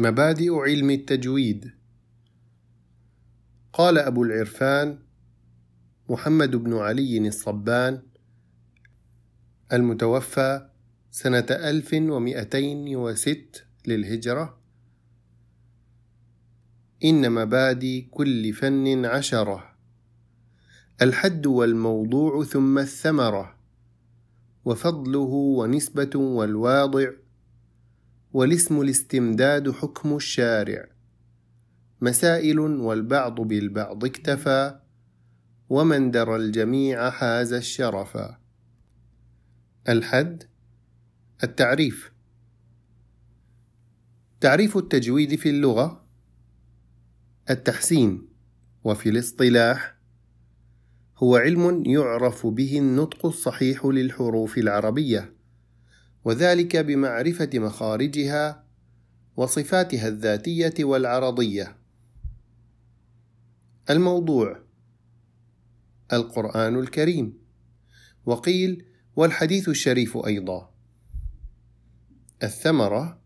مبادئ علم التجويد. قال أبو العرفان محمد بن علي الصبان المتوفى سنة ألف ومئتين وست للهجرة إن مبادئ كل فن عشرة الحد والموضوع ثم الثمرة وفضله ونسبة والواضع والاسم الاستمداد حكم الشارع. مسائل والبعض بالبعض اكتفى ومن درى الجميع حاز الشرفا الحد التعريف. تعريف التجويد في اللغة. التحسين وفي الاصطلاح. هو علم يعرف به النطق الصحيح للحروف العربية. وذلك بمعرفة مخارجها وصفاتها الذاتية والعرضية. الموضوع القرآن الكريم. وقيل والحديث الشريف أيضا. الثمرة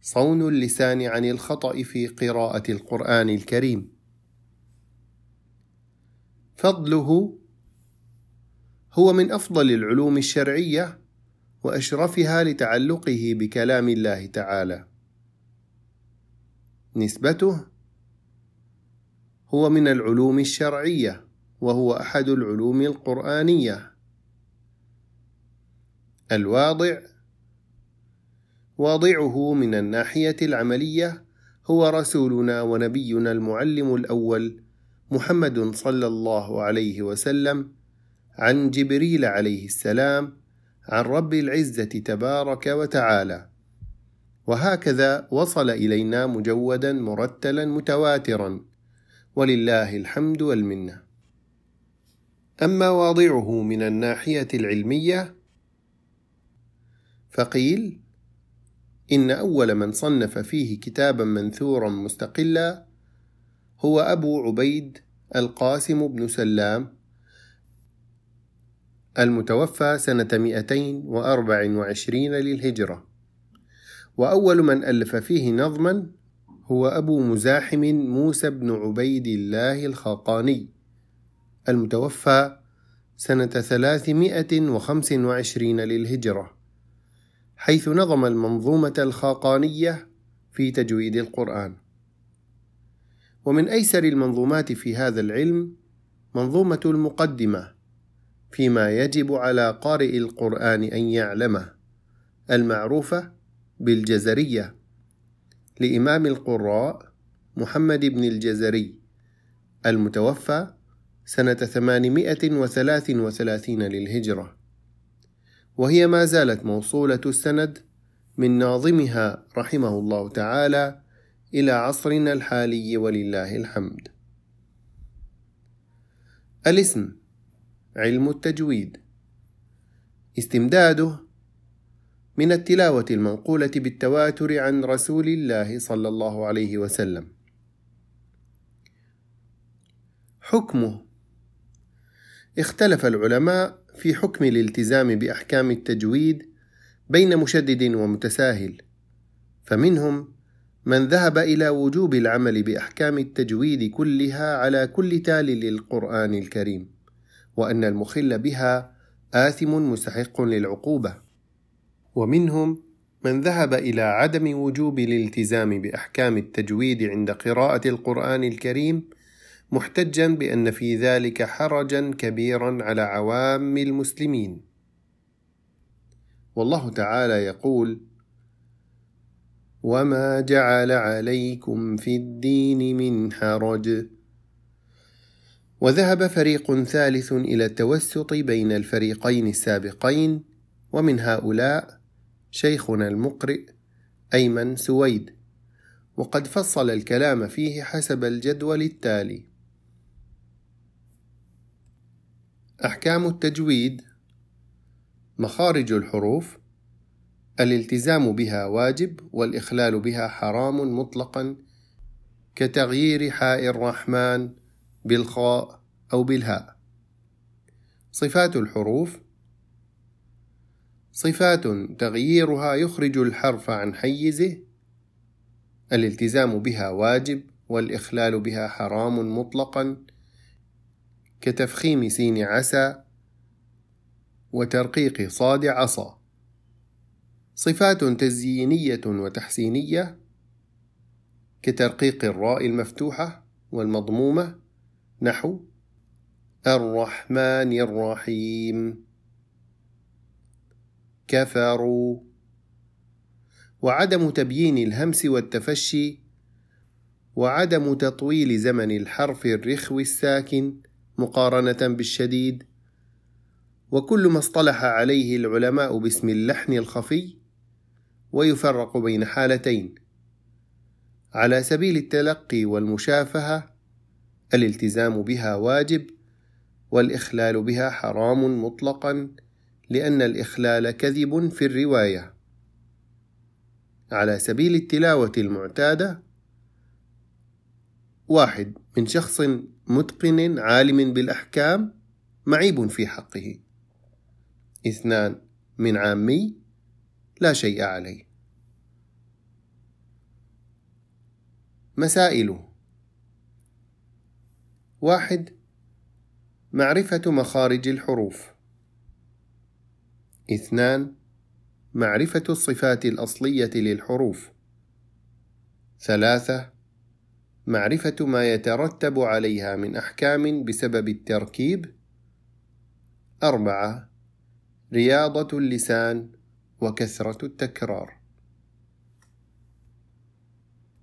صون اللسان عن الخطأ في قراءة القرآن الكريم. فضله هو من أفضل العلوم الشرعية وأشرفها لتعلقه بكلام الله تعالى. نسبته هو من العلوم الشرعية وهو أحد العلوم القرآنية. الواضع واضعه من الناحية العملية هو رسولنا ونبينا المعلم الأول محمد صلى الله عليه وسلم عن جبريل عليه السلام عن رب العزة تبارك وتعالى. وهكذا وصل إلينا مجودا مرتلا متواترا. ولله الحمد والمنة. أما واضعه من الناحية العلمية فقيل إن أول من صنف فيه كتابا منثورا مستقلا هو أبو عبيد القاسم بن سلام المتوفى سنة 224 للهجرة. وأول من ألف فيه نظما هو أبو مزاحم موسى بن عبيد الله الخاقاني المتوفى سنة 325 للهجرة حيث نظم المنظومة الخاقانية في تجويد القرآن. ومن أيسر المنظومات في هذا العلم منظومة المقدمة فيما يجب على قارئ القرآن أن يعلمه المعروفة بالجزرية. لإمام القراء محمد بن الجزري المتوفى سنة 833 للهجرة. وهي ما زالت موصولة السند من ناظمها رحمه الله تعالى إلى عصرنا الحالي ولله الحمد. الاسم علم التجويد. استمداده من التلاوة المنقولة بالتواتر عن رسول الله صلى الله عليه وسلم. حكمه. اختلف العلماء في حكم الالتزام بأحكام التجويد بين مشدد ومتساهل، فمنهم من ذهب إلى وجوب العمل بأحكام التجويد كلها على كل تال للقرآن الكريم، وأن المخل بها آثم مستحق للعقوبة. ومنهم من ذهب إلى عدم وجوب الالتزام بأحكام التجويد عند قراءة القرآن الكريم محتجا بأن في ذلك حرجا كبيرا على عوام المسلمين. والله تعالى يقول: وما جعل عليكم في الدين من حرج. وذهب فريق ثالث إلى التوسط بين الفريقين السابقين ومن هؤلاء شيخنا المقرئ أيمن سويد. وقد فصل الكلام فيه حسب الجدول التالي. أحكام التجويد مخارج الحروف الالتزام بها واجب والإخلال بها حرام مطلقا كتغيير حاء الرحمن بالخاء أو بالهاء. صفات الحروف صفات تغييرها يخرج الحرف عن حيزه الالتزام بها واجب والإخلال بها حرام مطلقا كتفخيم سين عسى وترقيق صاد عصا. صفات تزيينية وتحسينية كترقيق الراء المفتوحة والمضمومة نحو الرحمن الرحيم. كفروا. وعدم تبيين الهمس والتفشي وعدم تطويل زمن الحرف الرخو الساكن مقارنة بالشديد. وكل ما اصطلح عليه العلماء باسم اللحن الخفي ويفرق بين حالتين على سبيل التلقي والمشافهة الالتزام بها واجب والإخلال بها حرام مطلقا لأن الإخلال كذب في الرواية. على سبيل التلاوة المعتادة واحد من شخص متقن عالم بالأحكام معيب في حقه. اثنان من عامي لا شيء عليه. مسائل واحد معرفة مخارج الحروف. اثنان معرفة الصفات الأصلية للحروف. ثلاثة معرفة ما يترتب عليها من أحكام بسبب التركيب. أربعة رياضة اللسان وكثرة التكرار.